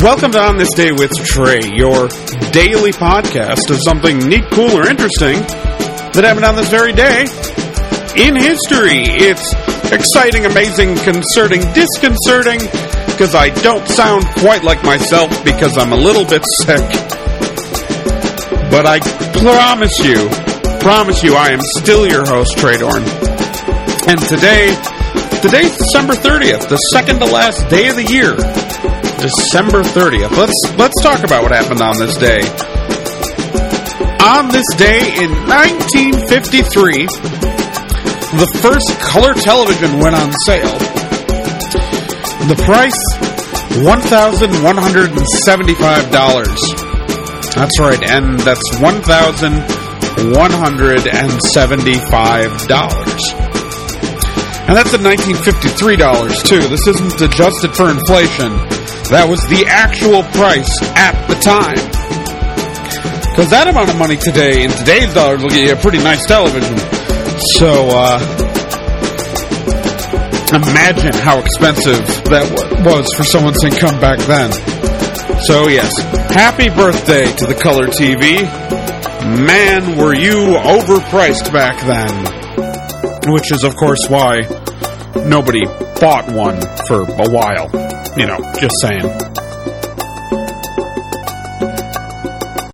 Welcome to On This Day with Trae, your daily podcast of something neat, cool, or interesting that happened on this very day in history. It's exciting, amazing, concerning, disconcerting, because I don't sound quite like myself because I'm a little bit sick. But I promise you, promise you, I am still your host, Trae Dorn. And today, today's December 30th, the second to last day of the year. December 30th. Let's let's talk about what happened on this day. On this day in 1953, the first color television went on sale. The price $1,175. That's right, and that's $1,175. And that's at $1953 too. This isn't adjusted for inflation. That was the actual price at the time. Because that amount of money today, in today's dollars, will get you a pretty nice television. So, uh, imagine how expensive that was for someone's income back then. So, yes, happy birthday to the color TV. Man, were you overpriced back then. Which is, of course, why nobody bought one for a while. You know, just saying.